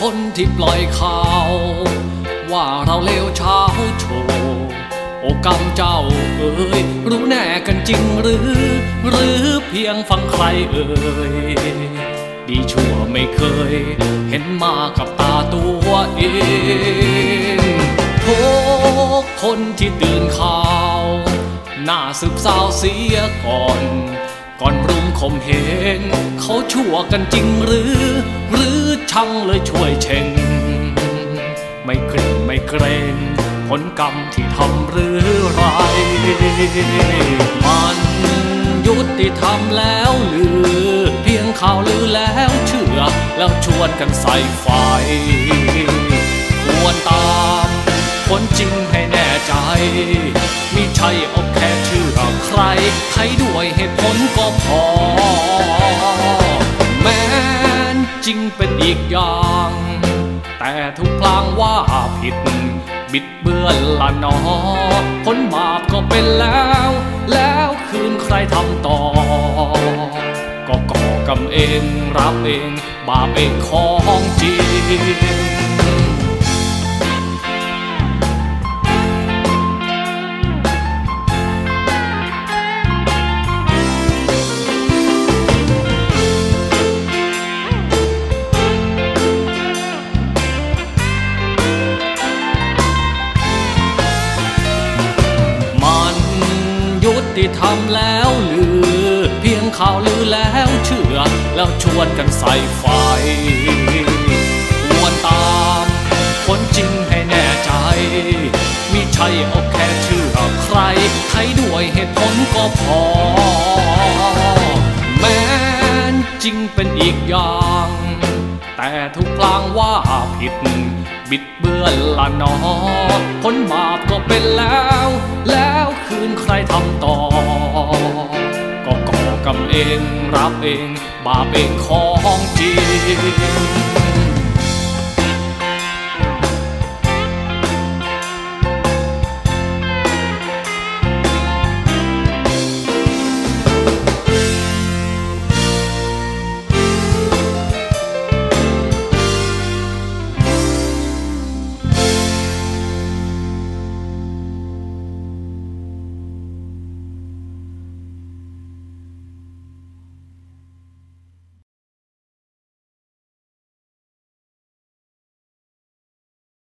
คนที่ปล่อยข่าว ว่าเราเลวเช้าโชว์โอกรรมเจ้าเอ๋ยรู้แน่กันจริงหรือ หรือเพียงฟังใครเอ่ยดีชั่วไม่เคย เห็นมากับตาตัวเองทุกคนที่ตื่นข่าวหน้าสืบสาวเสียก่อนก่อนรุมข่มเหงเขาชั่วกันจริงหรือ หรือ ช่างเลยช่วยเชงไม่เกรงไม่เกรงผลกรรมที่ทำหรือไร มันยุติธรรมแล้วหรือ เพียงข่าวลือแล้วเชื่อ แล้วชวนกันใส่ไฟ ควรตามคนจริงให้แน่ใจมิใช่เอาแค่เชื่อใคร ใครด้วยเหตุผลก็พอ เป็นอีกอย่าง แต่ทุกพลางว่าผิด บิดเบือนละนอผลบาปก็เป็นแล้ว แล้วคืนใครทำต่อ ก็ก่อกรรมเองรับเอง บาปเองของจริง ติธรรมแล้วหรือ เพียงข่าวลือแล้วเชื่อ แล้วชวนกันใส่ไฟควรตามคนจริงให้แน่ใจมิใช่เอาแค่เชื่อใครใครด้วยเหตุผลก็พอ แม้นจริงเป็นอีกอย่างแต่ทุกพลางว่าผิด บิดเบือนละนอผลบาปก็เป็นแล้วแล้ว นใครทำต่อ ก็ก่อกรรมเองรับเอง บาปเองขอ